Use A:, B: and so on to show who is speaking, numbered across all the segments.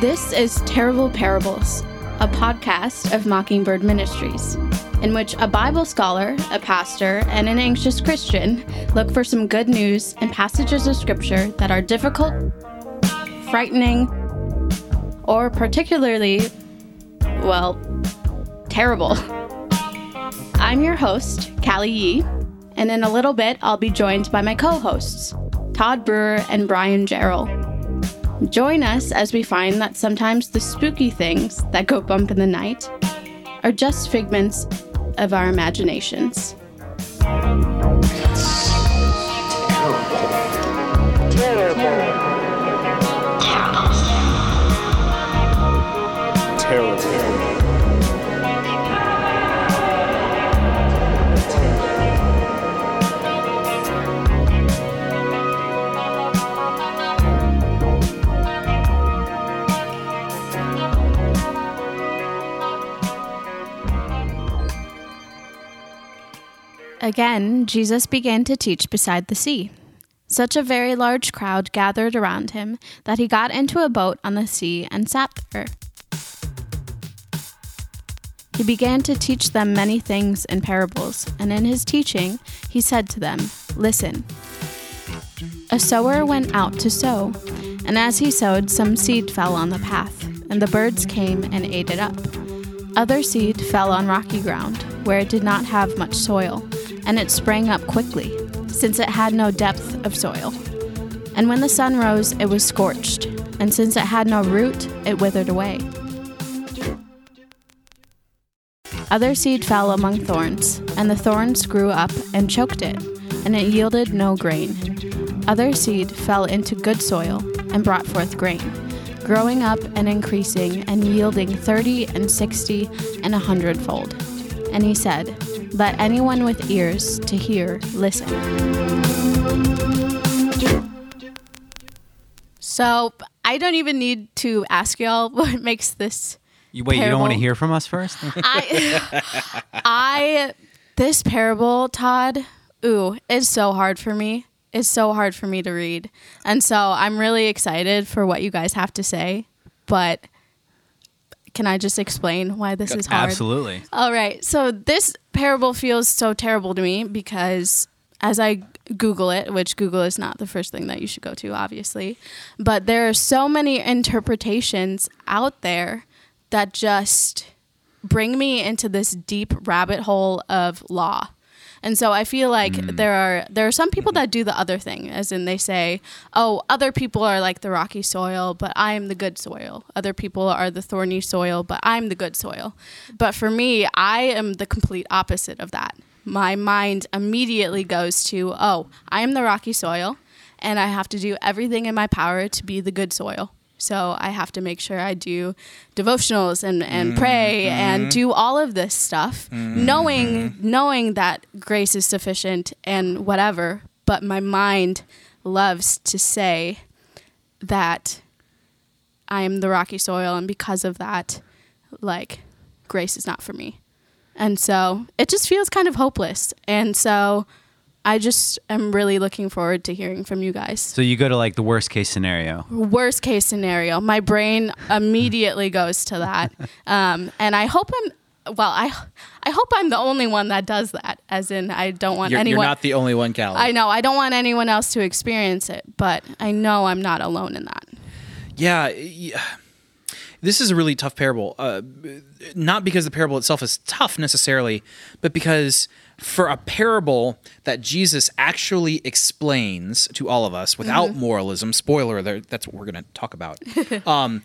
A: This is Terrible Parables, a podcast of Mockingbird Ministries, in which a Bible scholar, a pastor, and an anxious Christian look for some good news and passages of Scripture that are difficult, frightening, or particularly, well, terrible. I'm your host, Callie Yee, and in a little bit I'll be joined by my co hosts, Todd Brewer and Brian Jarrell. Join us as we find that sometimes the spooky things that go bump in the night are just figments of our imaginations. Again, Jesus began to teach beside the sea. Such a very large crowd gathered around him that he got into a boat on the sea and sat there. He began to teach them many things in parables, and in his teaching he said to them, Listen. A sower went out to sow, and as he sowed, some seed fell on the path, and the birds came and ate it up. Other seed fell on rocky ground, where it did not have much soil and it sprang up quickly, since it had no depth of soil. And when the sun rose, it was scorched, and since it had no root, it withered away. Other seed fell among thorns, and the thorns grew up and choked it, and it yielded no grain. Other seed fell into good soil and brought forth grain, growing up and increasing and yielding thirty and sixty and a hundredfold. And he said, let anyone with ears to hear listen. So I don't even need to ask y'all what makes this.
B: You, wait,
A: parable.
B: you don't want to hear from us first?
A: I, I, this parable, Todd, ooh, is so hard for me. It's so hard for me to read. And so I'm really excited for what you guys have to say. But can I just explain why this is hard?
B: Absolutely.
A: All right. So this parable feels so terrible to me because as I Google it, which Google is not the first thing that you should go to, obviously, but there are so many interpretations out there that just bring me into this deep rabbit hole of law. And so I feel like mm. there are there are some people that do the other thing, as in they say, "Oh, other people are like the rocky soil, but I am the good soil. Other people are the thorny soil, but I'm the good soil." But for me, I am the complete opposite of that. My mind immediately goes to, "Oh, I am the rocky soil, and I have to do everything in my power to be the good soil." So I have to make sure I do devotionals and, and mm-hmm. pray and do all of this stuff, mm-hmm. knowing knowing that grace is sufficient and whatever. But my mind loves to say that I am the rocky soil, and because of that, like grace is not for me. And so it just feels kind of hopeless. And so I just am really looking forward to hearing from you guys.
B: So you go to like the worst case scenario.
A: Worst case scenario. My brain immediately goes to that, um, and I hope I'm. Well, I I hope I'm the only one that does that. As in, I don't want
C: you're,
A: anyone.
C: You're not the only one, Callie.
A: I know. I don't want anyone else to experience it, but I know I'm not alone in that.
C: Yeah. yeah. This is a really tough parable. Uh, not because the parable itself is tough necessarily, but because for a parable that Jesus actually explains to all of us without mm-hmm. moralism, spoiler that's what we're going to talk about. um,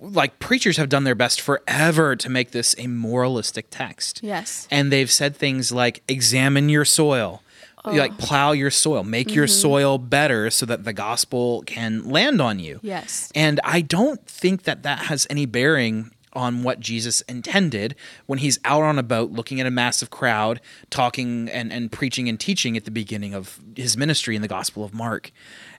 C: like preachers have done their best forever to make this a moralistic text.
A: Yes.
C: And they've said things like examine your soil. Oh. Like plow your soil, make mm-hmm. your soil better so that the gospel can land on you.
A: Yes.
C: And I don't think that that has any bearing on what Jesus intended when he's out on a boat looking at a massive crowd, talking and, and preaching and teaching at the beginning of his ministry in the Gospel of Mark.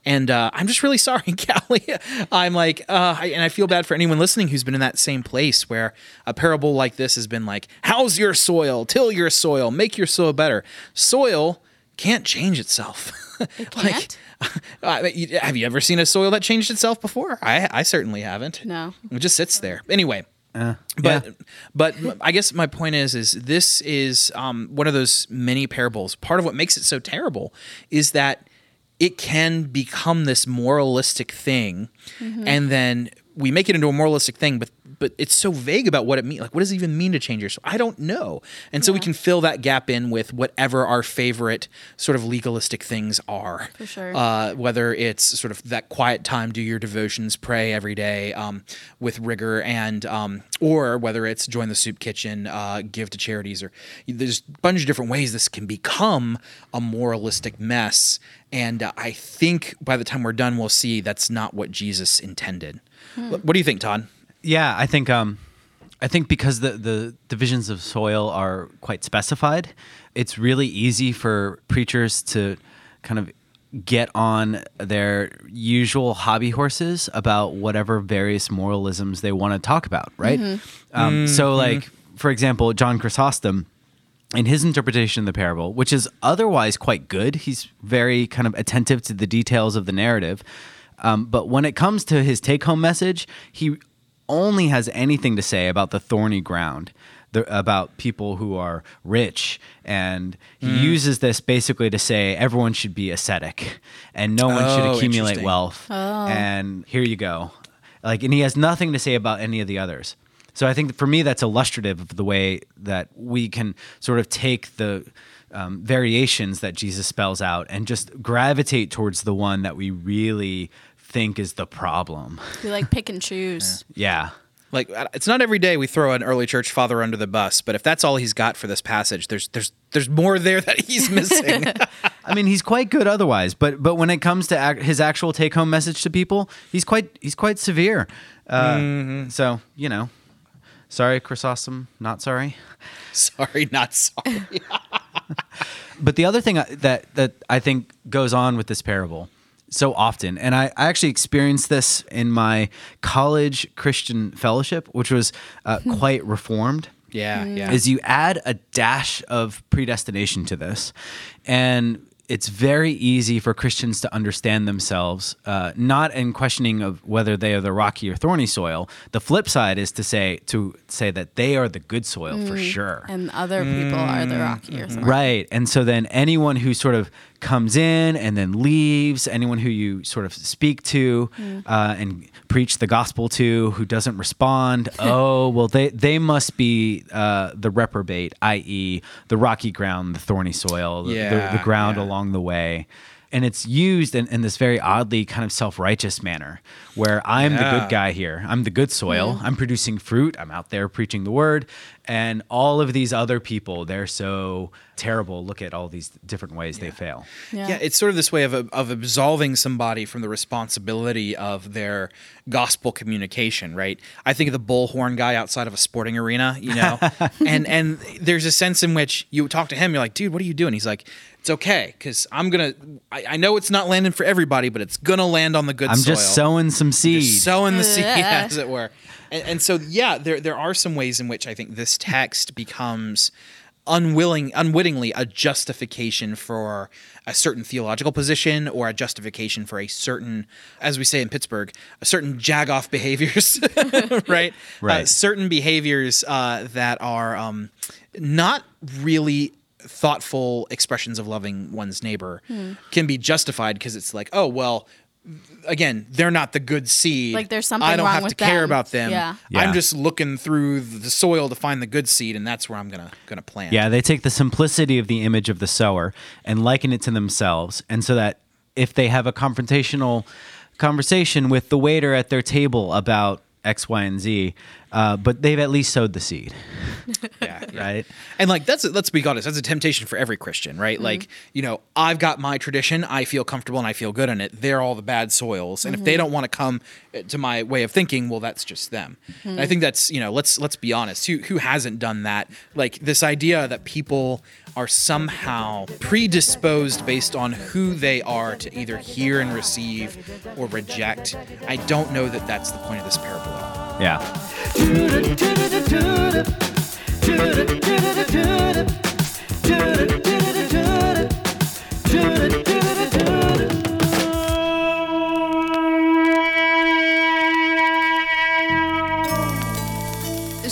C: And uh, I'm just really sorry, Callie. I'm like, uh, I, and I feel bad for anyone listening who's been in that same place where a parable like this has been like, house your soil, till your soil, make your soil better. Soil can't change itself.
A: It can't?
C: I mean, have you ever seen a soil that changed itself before? I I certainly haven't.
A: No.
C: It just sits there. Anyway,
B: Uh,
C: but
B: yeah.
C: but I guess my point is is this is um, one of those many parables. Part of what makes it so terrible is that it can become this moralistic thing, and then we make it into a moralistic thing, but but it's so vague about what it means. Like, what does it even mean to change your soul? I don't know, and so we can fill that gap in with whatever our favorite sort of legalistic things are.
A: For sure.
C: Uh, whether it's sort of that quiet time, do your devotions, pray every day um, with rigor, and um, or whether it's join the soup kitchen, uh, give to charities, or there's a bunch of different ways this can become a moralistic mess. And uh, I think by the time we're done, we'll see that's not what Jesus intended. What what do you think, Todd?
B: Yeah, I think um, I think because the the divisions of soil are quite specified, it's really easy for preachers to kind of get on their usual hobby horses about whatever various moralisms they want to talk about, right? Um, so, like for example, John Chrysostom. In his interpretation of the parable, which is otherwise quite good, he's very kind of attentive to the details of the narrative. Um, but when it comes to his take home message, he only has anything to say about the thorny ground, the, about people who are rich. And he
C: Mm.
B: uses this basically to say everyone should be ascetic and no one
C: Oh,
B: should accumulate wealth.
A: Oh.
B: And here you go. Like, and he has nothing to say about any of the others. So I think for me, that's illustrative of the way that we can sort of take the um, variations that Jesus spells out and just gravitate towards the one that we really think is the problem.
A: We like pick and choose.
B: Yeah.
C: Like uh, it's not every day we throw an early church father under the bus, but if that's all he's got for this passage, there's there's there's more there that he's missing.
B: I mean, he's quite good otherwise, but but when it comes to ac- his actual take home message to people, he's quite he's quite severe. Uh, So you know, sorry, Chrysostom, not sorry.
C: sorry, not sorry.
B: But the other thing that that I think goes on with this parable so often, and I, I actually experienced this in my college Christian fellowship, which was uh, hmm. quite reformed.
C: yeah, hmm. yeah.
B: is you add a dash of predestination to this and it's very easy for Christians to understand themselves, uh, not in questioning of whether they are the rocky or thorny soil. The flip side is to say to say that they are the good soil for hmm. sure.
A: And other people are the mm, rocky or mm-hmm. something.
B: Right. And so then anyone who sort of comes in and then leaves, anyone who you sort of speak to uh, and preach the gospel to who doesn't respond, oh, well, they, they must be uh, the reprobate, i.e., the rocky ground, the thorny soil, the, the,
C: Yeah,
B: the ground
C: yeah.
B: along the way. And it's used in, in this very oddly kind of self righteous manner where I'm the good guy here. I'm the good soil. I'm producing fruit. I'm out there preaching the word. And all of these other people, they're so terrible. Look at all these different ways they fail.
A: Yeah.
C: Yeah, it's sort of this way of of absolving somebody from the responsibility of their gospel communication, right? I think of the bullhorn guy outside of a sporting arena, you know, and and there's a sense in which you talk to him, you're like, dude, what are you doing? He's like, it's okay because I'm gonna. I, I know it's not landing for everybody, but it's gonna land on the good
B: I'm
C: soil.
B: just sowing some seed.
C: Just sowing the seed, as it were. And, and so, yeah, there there are some ways in which I think this text becomes unwilling, unwittingly, a justification for a certain theological position or a justification for a certain, as we say in Pittsburgh, a certain jag-off behaviors, right? Uh,
B: Right.
C: certain behaviors uh, that are um, not really thoughtful expressions of loving one's neighbor can be justified because it's like, oh well, again, they're not the good seed.
A: Like, there's something
C: I don't
A: wrong
C: have
A: with
C: to care about them.
A: Yeah.
B: Yeah.
C: I'm just looking through the soil to find the good seed, and that's where I'm gonna gonna plant.
B: Yeah, they take the simplicity of the image of the sower and liken it to themselves. And so that if they have a confrontational conversation with the waiter at their table about X, Y, and Z, uh, but they've at least sowed the seed,
C: yeah, yeah.
B: right?
C: And like that's let's be honest, that's a temptation for every Christian, right?
A: Mm-hmm.
C: Like you know, I've got my tradition, I feel comfortable and I feel good in it. They're all the bad soils, and if
A: Mm-hmm.
C: they don't want to come uh, to my way of thinking, well, that's just them. And I
A: Mm-hmm.
C: think that's you know, let's let's be honest. Who who hasn't done that? Like this idea that people are somehow predisposed based on who they are to either hear and receive or reject. I don't know that that's the point of this parable. at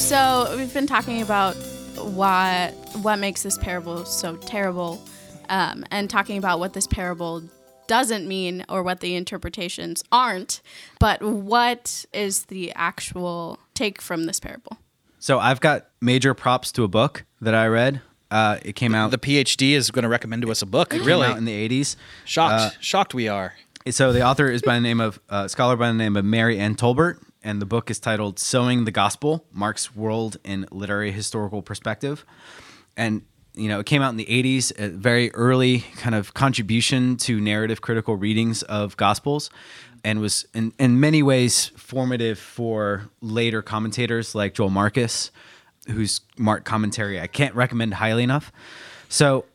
C: so
B: we've
A: been talking about what what makes this parable so terrible, um, and talking about what this parable doesn't mean or what the interpretations aren't. But what is the actual take from this parable?
B: So I've got major props to a book that I read. Uh, it came out.
C: The PhD is going to recommend to us a book.
B: came
C: Really
B: out in the 80s.
C: shocked. shocked we are.
B: So the author is by the name of uh, scholar by the name of Mary Ann Tolbert, and the book is titled "Sowing the Gospel: Mark's World in Literary Historical Perspective." And you know, it came out in the '80s, a very early kind of contribution to narrative critical readings of Gospels, and was in, in many ways formative for later commentators like Joel Marcus, whose Mark commentary I can't recommend highly enough. So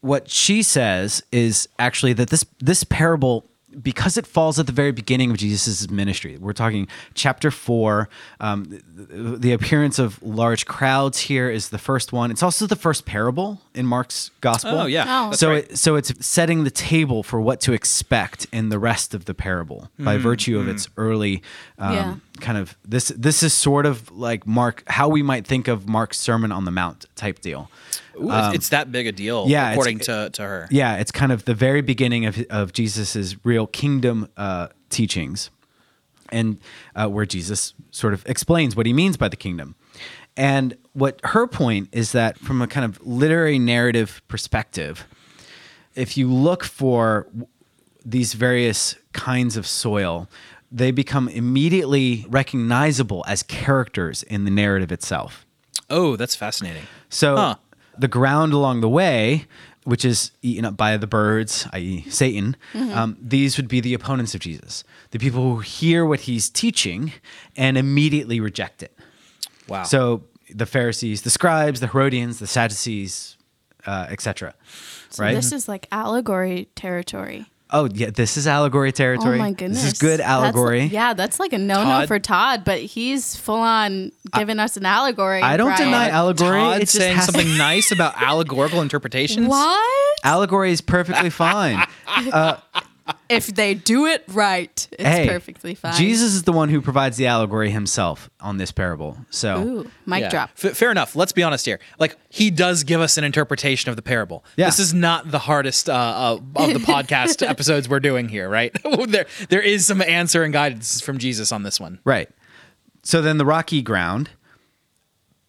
B: what she says is actually that this this parable because it falls at the very beginning of Jesus' ministry. We're talking chapter four. Um, the, the appearance of large crowds here is the first one. It's also the first parable in Mark's gospel.
C: Oh, yeah.
A: Oh.
B: So
C: right.
B: it, so it's setting the table for what to expect in the rest of the parable by
C: Mm,
B: virtue of its early um,
A: Yeah.
B: Kind of this this is sort of like Mark how we might think of Mark's Sermon on the Mount type deal.
C: Ooh, it's, it's that big a deal,
B: Um, yeah,
C: according to, to her.
B: Yeah, it's kind of the very beginning of of Jesus's real kingdom uh, teachings, and uh, where Jesus sort of explains what he means by the kingdom. And what her point is that from a kind of literary narrative perspective, if you look for w- these various kinds of soil, they become immediately recognizable as characters in the narrative itself.
C: Oh, that's fascinating.
B: So
C: Huh.
B: the ground along the way, which is eaten up by the birds, i.e., Satan, um, these would be the opponents of Jesus, the people who hear what he's teaching and immediately reject it.
C: Wow.
B: So the Pharisees, the scribes, the Herodians, the Sadducees, uh, etc.
A: So
B: right?
A: this is like allegory territory.
B: Oh yeah, this is allegory territory.
A: Oh my goodness.
B: This is good
A: That's-
B: allegory.
A: yeah, that's like a no no
C: Todd-
A: for Todd, but he's full on giving us an allegory.
B: I don't
A: Brian.
B: deny allegory.
C: Todd
B: it just
C: saying something nice about allegorical interpretations.
A: What?
B: Allegory is perfectly fine.
A: Uh, if they do it right, it's
B: hey,
A: perfectly fine.
B: Jesus is the one who provides the allegory himself on this parable. So
A: Ooh, mic
C: Yeah.
A: drop.
C: F- fair enough. Let's be honest here. Like he does give us an interpretation of the parable.
B: Yeah.
C: This is not the hardest uh, uh, of the podcast episodes we're doing here, right? there, there is some answer and guidance from Jesus on this one.
B: Right. So then the rocky ground,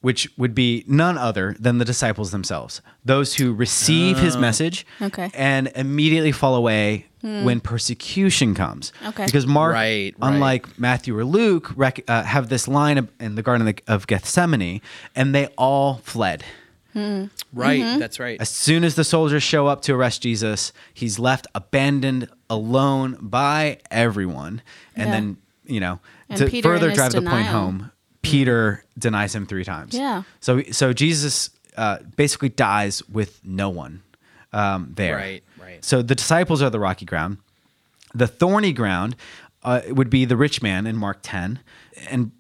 B: which would be none other than the disciples themselves, those who receive his message
A: Okay.
B: and immediately fall away when persecution comes.
A: Okay.
B: Because Mark,
C: Right, right.
B: unlike Matthew or Luke, rec- uh, have this line in the Garden of- of Gethsemane, and they all fled.
C: Right.
A: Mm-hmm.
C: That's right.
B: As soon as the soldiers show up to arrest Jesus, he's left abandoned, alone by everyone. And
A: Yeah.
B: then, you know,
A: And
B: to
A: Peter
B: further
A: his
B: drive the point home, Peter denies him three times.
A: Yeah.
B: So, so Jesus uh, basically dies with no one um, there.
C: Right, right.
B: So the disciples are the rocky ground. The thorny ground uh, would be the rich man in Mark 10, and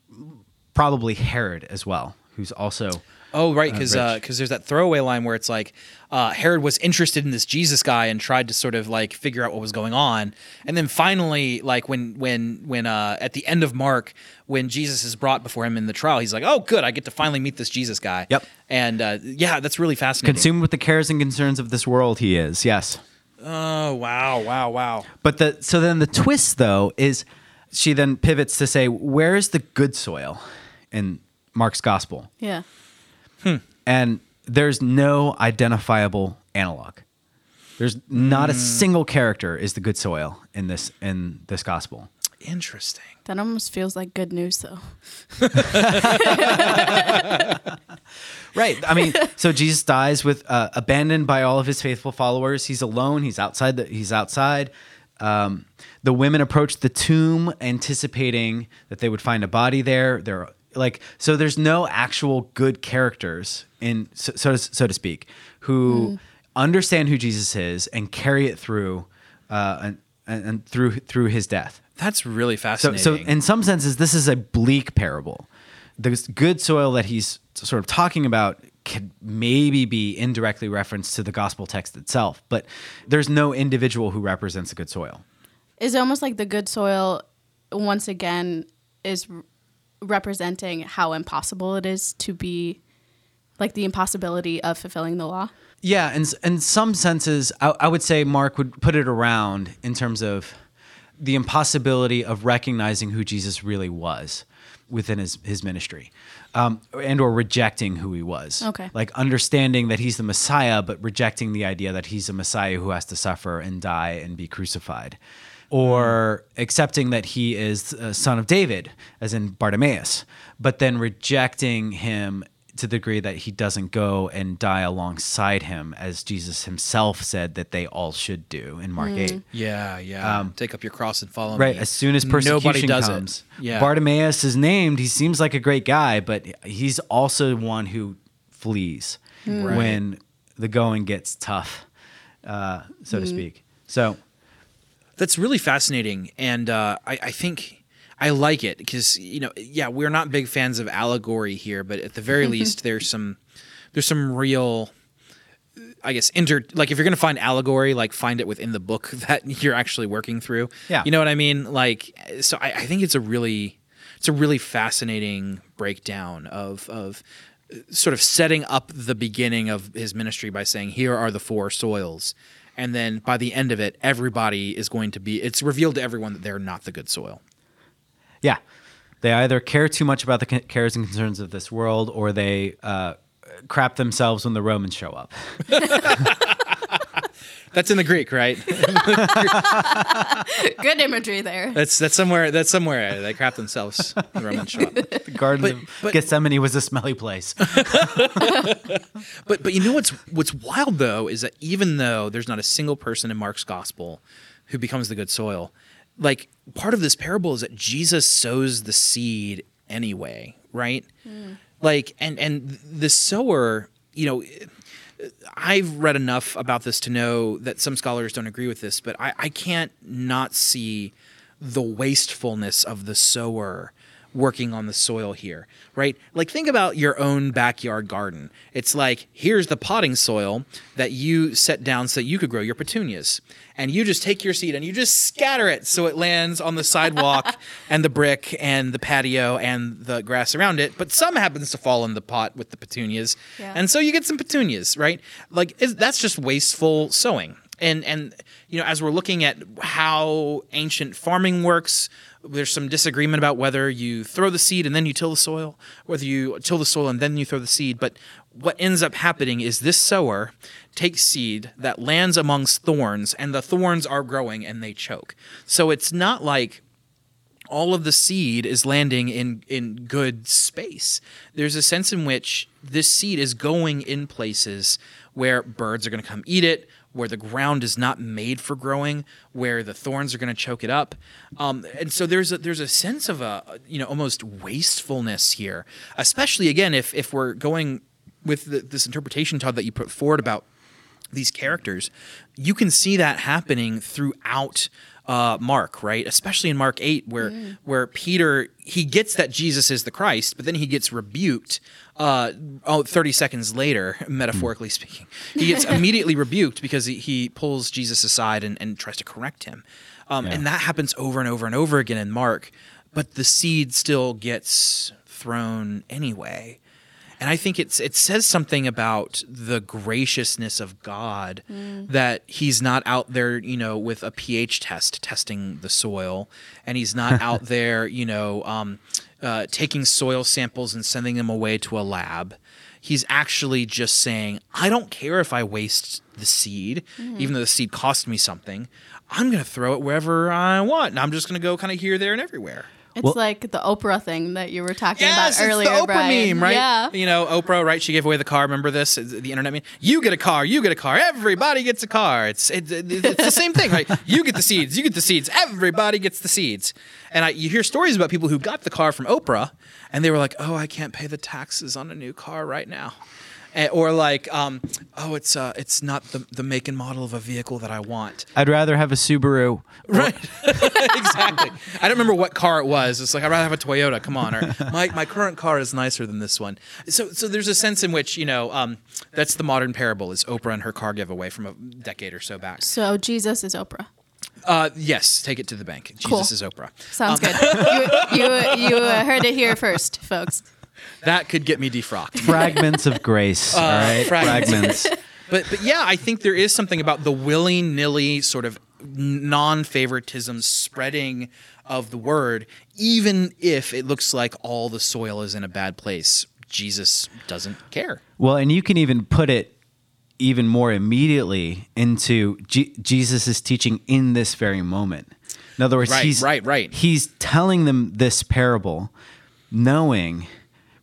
B: probably Herod as well, who's also.
C: Oh, right, because
B: rich.
C: there's that throwaway line where it's like uh, Herod was interested in this Jesus guy and tried to sort of like figure out what was going on, and then finally, like when when when uh, at the end of Mark, when Jesus is brought before him in the trial, he's like, "Oh, good, I get to finally meet this Jesus guy."
B: Yep.
C: And uh, yeah, that's really fascinating.
B: Consumed with the cares and concerns of this world, he is. Yes.
C: Oh wow, wow, wow.
B: But the so then the twist though is she then pivots to say where's the good soil in Mark's gospel?
A: Yeah. Hmm.
B: And there's no identifiable analog. There's not a hmm. single character is the good soil in this in this gospel.
C: Interesting.
A: That almost feels like good news, though.
B: Right. I mean, so Jesus dies with uh, abandoned by all of his faithful followers. He's alone. He's outside. The, he's outside. Um, the women approach the tomb, anticipating that they would find a body there. They're like, so there's no actual good characters in, so so to, so to speak, who understand who Jesus is and carry it through, uh, and, and, and through through his death.
C: That's really fascinating.
B: so in some senses, this is a bleak parable. The good soil that he's sort of talking about could maybe be indirectly referenced to the gospel text itself, but there's no individual who represents a good soil.
A: It's almost like the good soil, once again, is representing how impossible it is to be like the impossibility of fulfilling the law.
B: Yeah, in in some senses, I, I would say Mark would put it around in terms of the impossibility of recognizing who Jesus really was within his his ministry, um, and or rejecting who he was.
A: Okay.
B: like understanding that he's the Messiah, but rejecting the idea that he's a Messiah who has to suffer and die and be crucified. Or accepting that he is a son of David, as in Bartimaeus, but then rejecting him to the degree that he doesn't go and die alongside him, as Jesus himself said that they all should do in Mark 8.
C: Yeah, yeah. Take up your cross and follow him.
B: Right,
C: me.
B: as soon as persecution
C: Nobody does
B: comes,
C: it. Yeah.
B: Bartimaeus is named. He seems like a great guy, but he's also one who flees
C: Right.
B: when the going gets tough, uh, so to speak. So,
C: That's really fascinating, and uh, I, I think I like it because you know, yeah, we're not big fans of allegory here, but at the very least, there's some there's some real, I guess, inter like if you're gonna find allegory, like find it within the book that you're actually working through.
B: Yeah.
C: you know what I mean. Like, so I, I think it's a really it's a really fascinating breakdown of of sort of setting up the beginning of his ministry by saying, "Here are the four soils." And then by the end of it, everybody is going to be, it's revealed to everyone that they're not the good soil.
B: Yeah, they either care too much about the cares and concerns of this world, or they uh, crap themselves when the Romans show up.
C: That's in the Greek, right?
A: Good imagery there.
C: that's that's somewhere that's somewhere they crap themselves. The Romans show up.
B: The Garden
C: But-
B: of
C: but-
B: Gethsemane was a smelly place.
C: But but you know what's what's wild though is that even though there's not a single person in Mark's gospel who becomes the good soil, like part of this parable is that Jesus sows the seed anyway, right? Hmm. Like and and the sower, you know, I've read enough about this to know that some scholars don't agree with this, but I, I can't not see the wastefulness of the sower working on the soil here, right? Like, think about your own backyard garden. It's like, here's the potting soil that you set down so that you could grow your petunias. And you just take your seed and you just scatter it so it lands on the sidewalk and the brick and the patio and the grass around it. But some happens to fall in the pot with the petunias.
A: Yeah.
C: And so you get some petunias, right? Like, that's just wasteful sowing. And, and you know, as we're looking at how ancient farming works, there's some disagreement about whether you throw the seed and then you till the soil, whether you till the soil and then you throw the seed. But what ends up happening is this sower takes seed that lands amongst thorns, and the thorns are growing and they choke. So it's not like all of the seed is landing in in good space. There's a sense in which this seed is going in places where birds are going to come eat it, where the ground is not made for growing, where the thorns are going to choke it up, um, and so there's a there's a sense of a you know almost wastefulness here, especially again if if we're going with the, this interpretation, Todd, that you put forward about these characters, you can see that happening throughout uh, Mark, right? Especially in Mark eight, where where Peter he gets that Jesus is the Christ, but then he gets rebuked. Uh, oh, 30 seconds later, metaphorically speaking, he gets immediately rebuked because he, he pulls Jesus aside and, and tries to correct him. Um,
B: Yeah.
C: And that happens over and over and over again in Mark, but the seed still gets thrown anyway. And I think it's it says something about the graciousness of God that he's not out there, you know, with a pH test testing the soil, and he's not out there, you know, um, uh, taking soil samples and sending them away to a lab. He's actually just saying, I don't care if I waste the seed, even though the seed cost me something. I'm going to throw it wherever I want, and I'm just going to go kind of here, there, and everywhere.
A: It's
B: Well-
A: like the Oprah thing that you were talking
C: Yes,
A: about earlier.
C: it's the Oprah
A: Brian.
C: meme, right?
A: Yeah.
C: You know, Oprah, right? She gave away the car. Remember this? The internet meme. You get a car. You get a car. Everybody gets a car. It's it, it- it's the same thing, right? You get the seeds. You get the seeds. Everybody gets the seeds. And I, you hear stories about people who got the car from Oprah, and they were like, "Oh, I can't pay the taxes on a new car right now." Eh, Or like, um, oh, it's uh, it's not the, the make and model of a vehicle that I want.
B: I'd rather have a Subaru.
C: Right. exactly. I don't remember what car it was. It's like I'd rather have a Toyota. Come on, or my, my current car is nicer than this one. So so there's a sense in which you know um, that's the modern parable is Oprah and her car giveaway from a decade or so back.
A: So Jesus is Oprah.
C: Uh, yes, take it to the bank. Jesus
A: Cool.
C: is Oprah.
A: Sounds good. You you, you uh, heard it here first, folks.
C: That could get me defrocked.
B: Fragments of grace. Uh, all right.
C: fragments.
B: Fragments.
C: but but yeah, I think there is something about the willy nilly sort of non favoritism spreading of the word, even if it looks like all the soil is in a bad place. Jesus doesn't care.
B: Well, and you can even put it even more immediately into G- Jesus' teaching in this very moment. In other words,
C: Right,
B: he's
C: right, right.
B: He's telling them this parable, knowing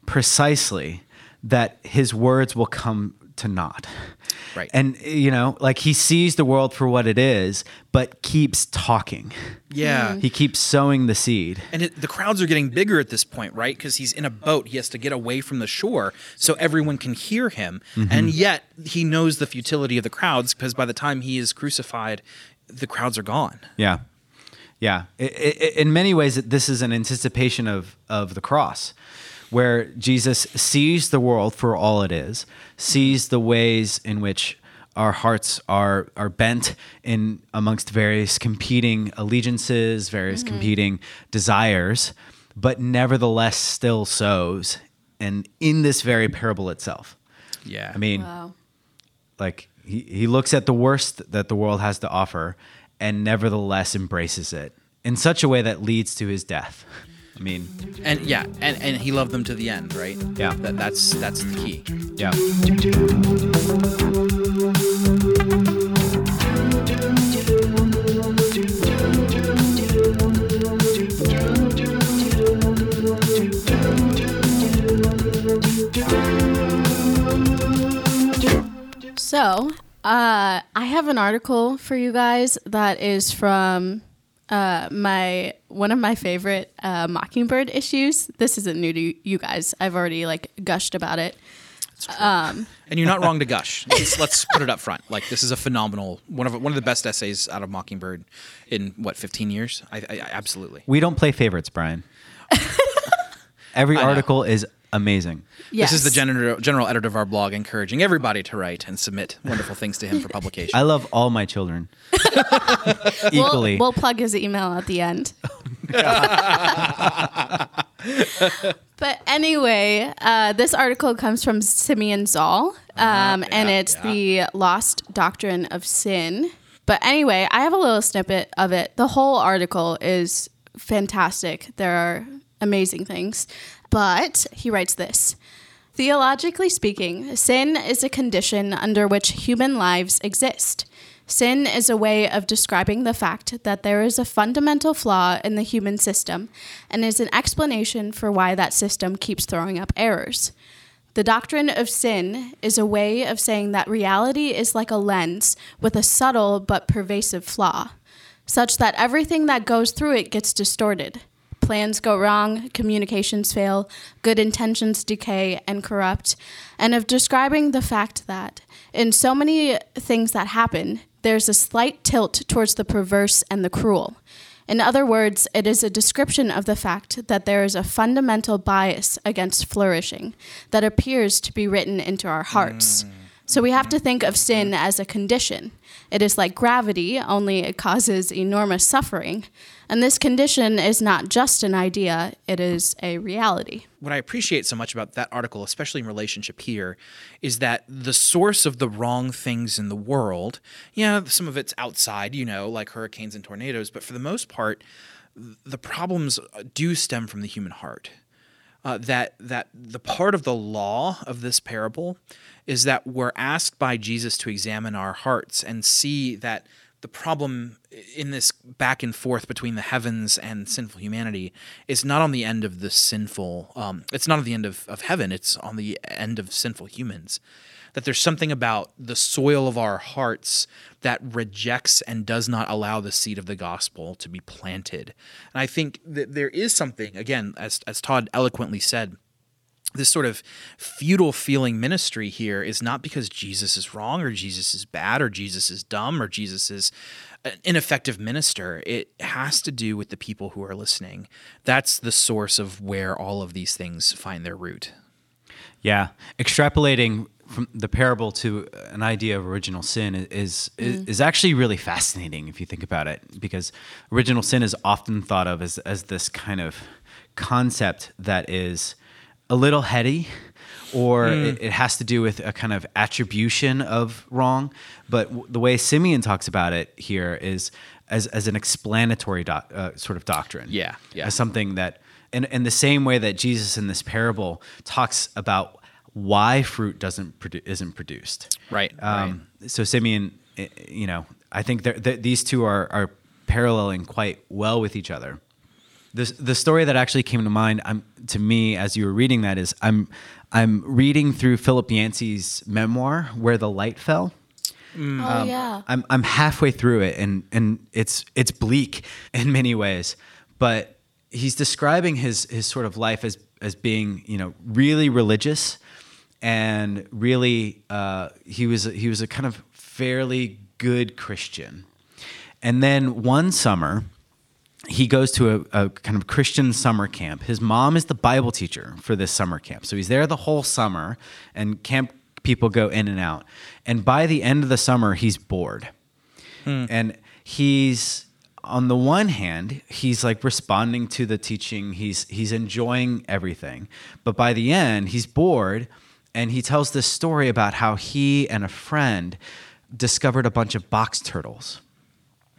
B: precisely that his words will come to naught.
C: Right.
B: And you know, like he sees the world for what it is, but keeps talking.
C: Yeah. Mm-hmm.
B: He keeps sowing the seed.
C: And it, the crowds are getting bigger at this point, right? Because he's in a boat. He has to get away from the shore so everyone can hear him. Mm-hmm. And yet he knows the futility of the crowds because by the time he is crucified, the crowds are gone.
B: Yeah, yeah. I- I- in many ways, this is an anticipation of of the cross, where Jesus sees the world for all it is, sees the ways in which our hearts are are bent in amongst various competing allegiances, various mm-hmm. competing desires, but nevertheless still sows, and in this very parable itself.
C: Yeah.
B: I mean,
A: Wow.
B: like he, he looks at the worst that the world has to offer and nevertheless embraces it in such a way that leads to his death. I mean,
C: and yeah, and, and he loved them to the end, right?
B: Yeah.
C: That, that's that's the key.
B: yeah.
A: So, uh, I have an article for you guys that is from uh, my one of my favorite uh, Mockingbird issues. This isn't new to you guys. I've already like gushed about it.
C: Um, And you're not wrong to gush. Let's, let's put it up front. Like this is a phenomenal one of one of the best essays out of Mockingbird in what 15 years. I, I, I absolutely.
B: We don't play favorites, Brian. Every article is amazing.
A: Yes.
C: This is the general general editor of our blog, encouraging everybody to write and submit wonderful things to him for publication.
B: I love all my children
A: We'll,
B: equally.
A: we'll plug his email at the end. but anyway, uh, this article comes from Simeon Zahl, um, and
C: yeah,
A: it's
C: yeah.
A: the Lost Doctrine of Sin. But anyway, I have a little snippet of it. The whole article is fantastic. There are amazing things. But he writes this. Theologically speaking, sin is a condition under which human lives exist. Sin is a way of describing the fact that there is a fundamental flaw in the human system and is an explanation for why that system keeps throwing up errors. The doctrine of sin is a way of saying that reality is like a lens with a subtle but pervasive flaw, such that everything that goes through it gets distorted. Plans go wrong, communications fail, good intentions decay and corrupt, and of describing the fact that in so many things that happen, there's a slight tilt towards the perverse and the cruel. In other words, it is a description of the fact that there is a fundamental bias against flourishing that appears to be written into our hearts. Hmm. So we have to think of sin as a condition. It is like gravity, only it causes enormous suffering. And this condition is not just an idea, it is a reality.
C: what I appreciate so much about that article, especially in relationship here, is that the source of the wrong things in the world, yeah, some of it's outside, you know, like hurricanes and tornadoes, but for the most part, the problems do stem from the human heart. Uh, that that the part of the law of this parable is that we're asked by Jesus to examine our hearts and see that the problem in this back and forth between the heavens and sinful humanity is not on the end of the sinful um, it's not on the end of, of heaven it's on the end of sinful humans that there's something about the soil of our hearts that rejects and does not allow the seed of the gospel to be planted and i think that there is something again as, as todd eloquently said this sort of futile feeling ministry here is not because Jesus is wrong or Jesus is bad or Jesus is dumb or Jesus is an ineffective minister. It has to do with the people who are listening. That's the source of where all of these things find their root.
B: Yeah, extrapolating from the parable to an idea of original sin is is, is actually really fascinating if you think about it, because original sin is often thought of as as this kind of concept that is a little heady or it, it has to do with a kind of attribution of wrong. But w- the way Simeon talks about it here is as, as an explanatory doc, uh, sort of doctrine.
C: Yeah, yeah.
B: As something that, in, in the same way that Jesus in this parable talks about why fruit doesn't produ- isn't produced.
C: Right,
B: Um, So Simeon, eh, you know, I think th- these two are, are paralleling quite well with each other the the story that actually came to mind um, to me as you were reading that is I'm I'm reading through Philip Yancey's memoir Where the Light Fell.
A: oh yeah.
B: I'm I'm halfway through it and and it's it's bleak in many ways, but he's describing his his sort of life as as being you know really religious and really uh, he was he was a kind of fairly good Christian, and then one summer he goes to a, a kind of Christian summer camp. His mom is the Bible teacher for this summer camp. So he's there the whole summer, and camp people go in and out. And by the end of the summer, he's bored. And he's, on the one hand, he's like responding to the teaching, he's, he's enjoying everything. But by the end, he's bored, and he tells this story about how he and a friend discovered a bunch of box turtles.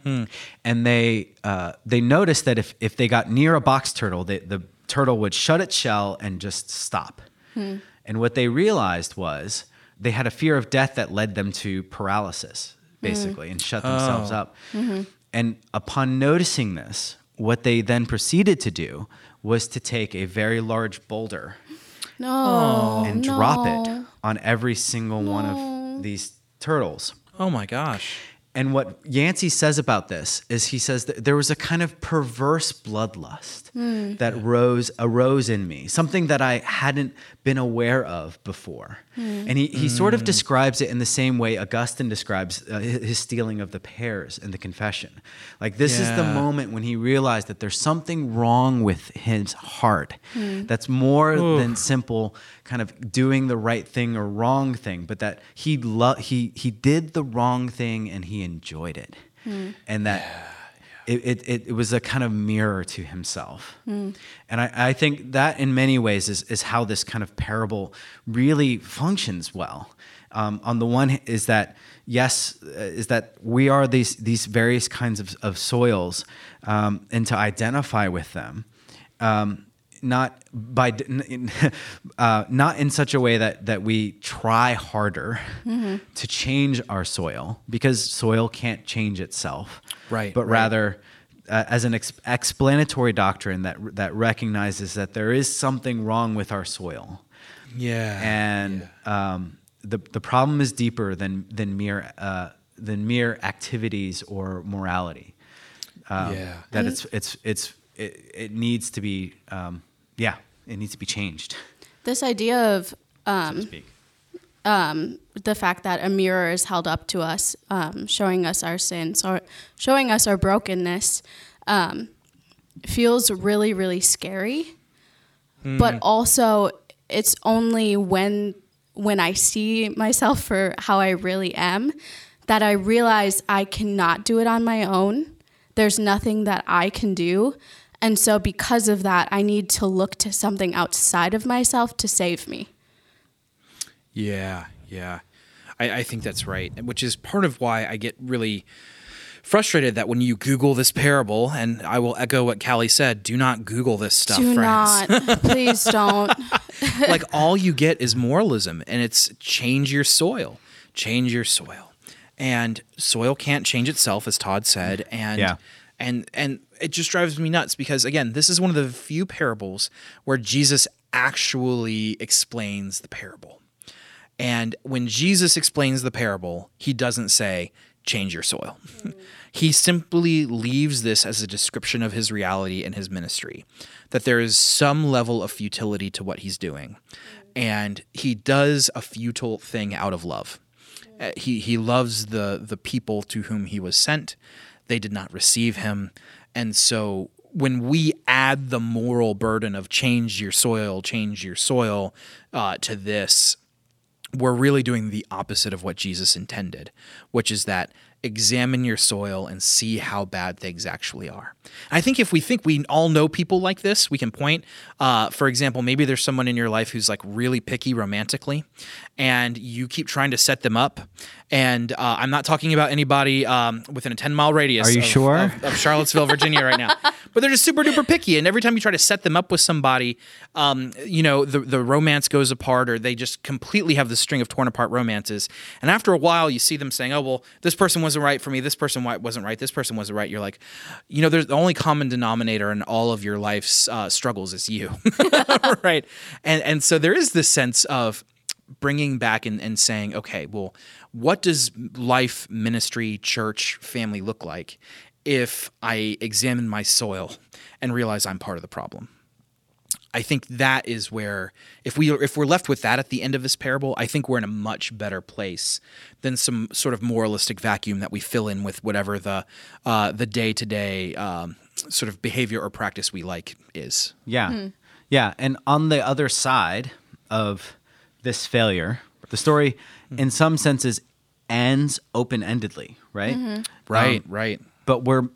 B: Hmm. And they uh, they noticed that if if they got near a box turtle, they, the turtle would shut its shell and just stop. Hmm. And what they realized was they had a fear of death that led them to paralysis, hmm. basically, and shut themselves oh. up. Mm-hmm. And upon noticing this, what they then proceeded to do was to take a very large boulder
A: no. Oh.
B: and drop it on every single one of these turtles.
C: Oh my gosh.
B: And what Yancey says about this is he says that there was a kind of perverse bloodlust hmm. that rose arose in me, something that I hadn't been aware of before. Hmm. And he, he sort of hmm. describes it in the same way Augustine describes uh, his his stealing of the pears in the confession. Like this is the moment when he realized that there's something wrong with his heart that's more than simple kind of doing the right thing or wrong thing, but that he lo- he he did the wrong thing and he enjoyed it, and that. It, it, it, it was a kind of mirror to himself. And I, I think that in many ways is, is how this kind of parable really functions well. Um, on the one is that, yes, uh, is that we are these, these various kinds of, of soils um, and to identify with them. Um, not by uh, not in such a way that that we try harder to change our soil because soil can't change itself
C: Right,
B: but
C: right.
B: rather uh, as an ex- explanatory doctrine that that recognizes that there is something wrong with our soil
C: Yeah.
B: and um, the the problem is deeper than than mere uh, than mere activities or morality um,
C: Yeah.
B: that it's it's it's it, it needs to be um, yeah it needs to be changed
A: This idea of
B: so
A: um,
B: to speak
A: the fact that a mirror is held up to us, um, showing us our sins or showing us our brokenness, um, feels really, really scary. But also, it's only when when I see myself for how I really am that I realize I cannot do it on my own. There's nothing that I can do. And so, because of that, I need to look to something outside of myself to save me.
C: Yeah, yeah. I, I think that's right, which is part of why I get really frustrated that when you Google this parable, and I will echo what Callie said, do not Google this stuff,
A: Do
C: friends.
A: not. Please don't.
C: like all you get is moralism, and it's change your soil, change your soil, and soil can't change itself, as Todd said, and
B: Yeah.
C: and and it just drives me nuts because again, this is one of the few parables where Jesus actually explains the parable. And when Jesus explains the parable, he doesn't say, change your soil. he simply leaves this as a description of his reality and his ministry, that there is some level of futility to what he's doing. And he does a futile thing out of love. Uh, He, he loves the, the people to whom he was sent. They did not receive him. And so when we add the moral burden of change your soil, change your soil uh, to this, we're really doing the opposite of what Jesus intended, which is that examine your soil and see how bad things actually are. I think if we think we all know people like this, we can point. Uh, for example, maybe there's someone in your life who's like really picky romantically, and you keep trying to set them up. And uh, I'm not talking about anybody um, within a 10 mile radius.
B: Are you
C: of,
B: sure?
C: Of, of Charlottesville, Virginia, right now. But they're just super duper picky, and every time you try to set them up with somebody, um, you know, the the romance goes apart, or they just completely have this string of torn apart romances. And after a while, you see them saying, "Oh well, this person wasn't right for me. This person wasn't right. This person wasn't right." You're like, you know, there's the only common denominator in all of your life's uh, struggles is you, right? And and so there is this sense of bringing back and, and saying, okay, well, what does life, ministry, church, family look like if I examine my soil and realize I'm part of the problem? I think that is where if we if we're left with that at the end of this parable, I think we're in a much better place than some sort of moralistic vacuum that we fill in with whatever the uh, the day to day sort of behavior or practice we like is.
B: Yeah. Yeah. And on the other side of this failure, the story, in some senses, ends open endedly, right?
C: Right,
B: Um,
C: right.
B: But we're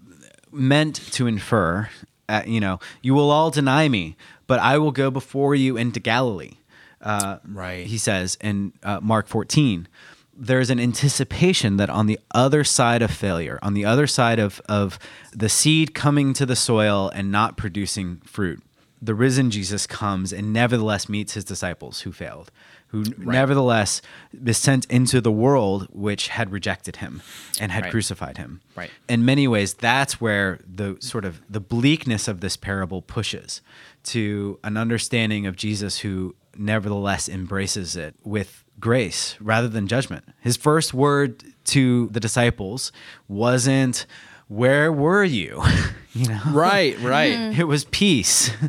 B: meant to infer, uh, you know, you will all deny me, but I will go before you into Galilee. Uh,
C: Right.
B: He says in uh, Mark 14. There's an anticipation that on the other side of failure, on the other side of, of the seed coming to the soil and not producing fruit, the risen Jesus comes and nevertheless meets his disciples who failed, who nevertheless is sent into the world which had rejected him and had
C: Right.
B: crucified him.
C: Right.
B: In many ways, that's where the sort of the bleakness of this parable pushes to an understanding of Jesus who nevertheless embraces it with grace rather than judgment. His first word to the disciples wasn't, Where were you? you know?
C: Right, right.
B: It was peace.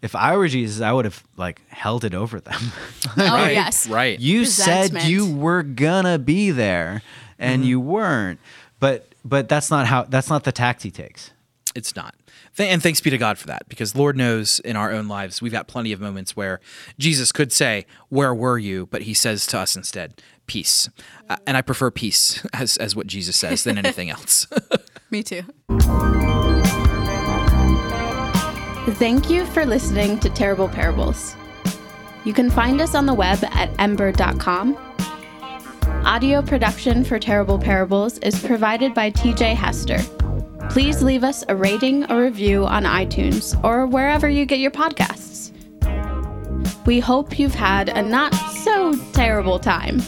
B: If I were Jesus, I would have like held it over them.
A: Oh
C: Right,
A: yes,
C: right.
B: you said you were gonna be there and
C: Mm-hmm.
B: you weren't. But but that's not how that's not the tact he takes.
C: It's not. Th- And thanks be to God for that, because Lord knows in our own lives we've got plenty of moments where Jesus could say, "Where were you?" But He says to us instead, "Peace," uh, and I prefer peace as as what Jesus says than anything else.
A: Me too. Thank you for listening to Terrible Parables. You can find us on the web at mbird.com. Audio production for Terrible Parables is provided by TJ Hester please leave us a rating or review on iTunes or wherever you get your podcasts. We hope you've had a not so terrible time.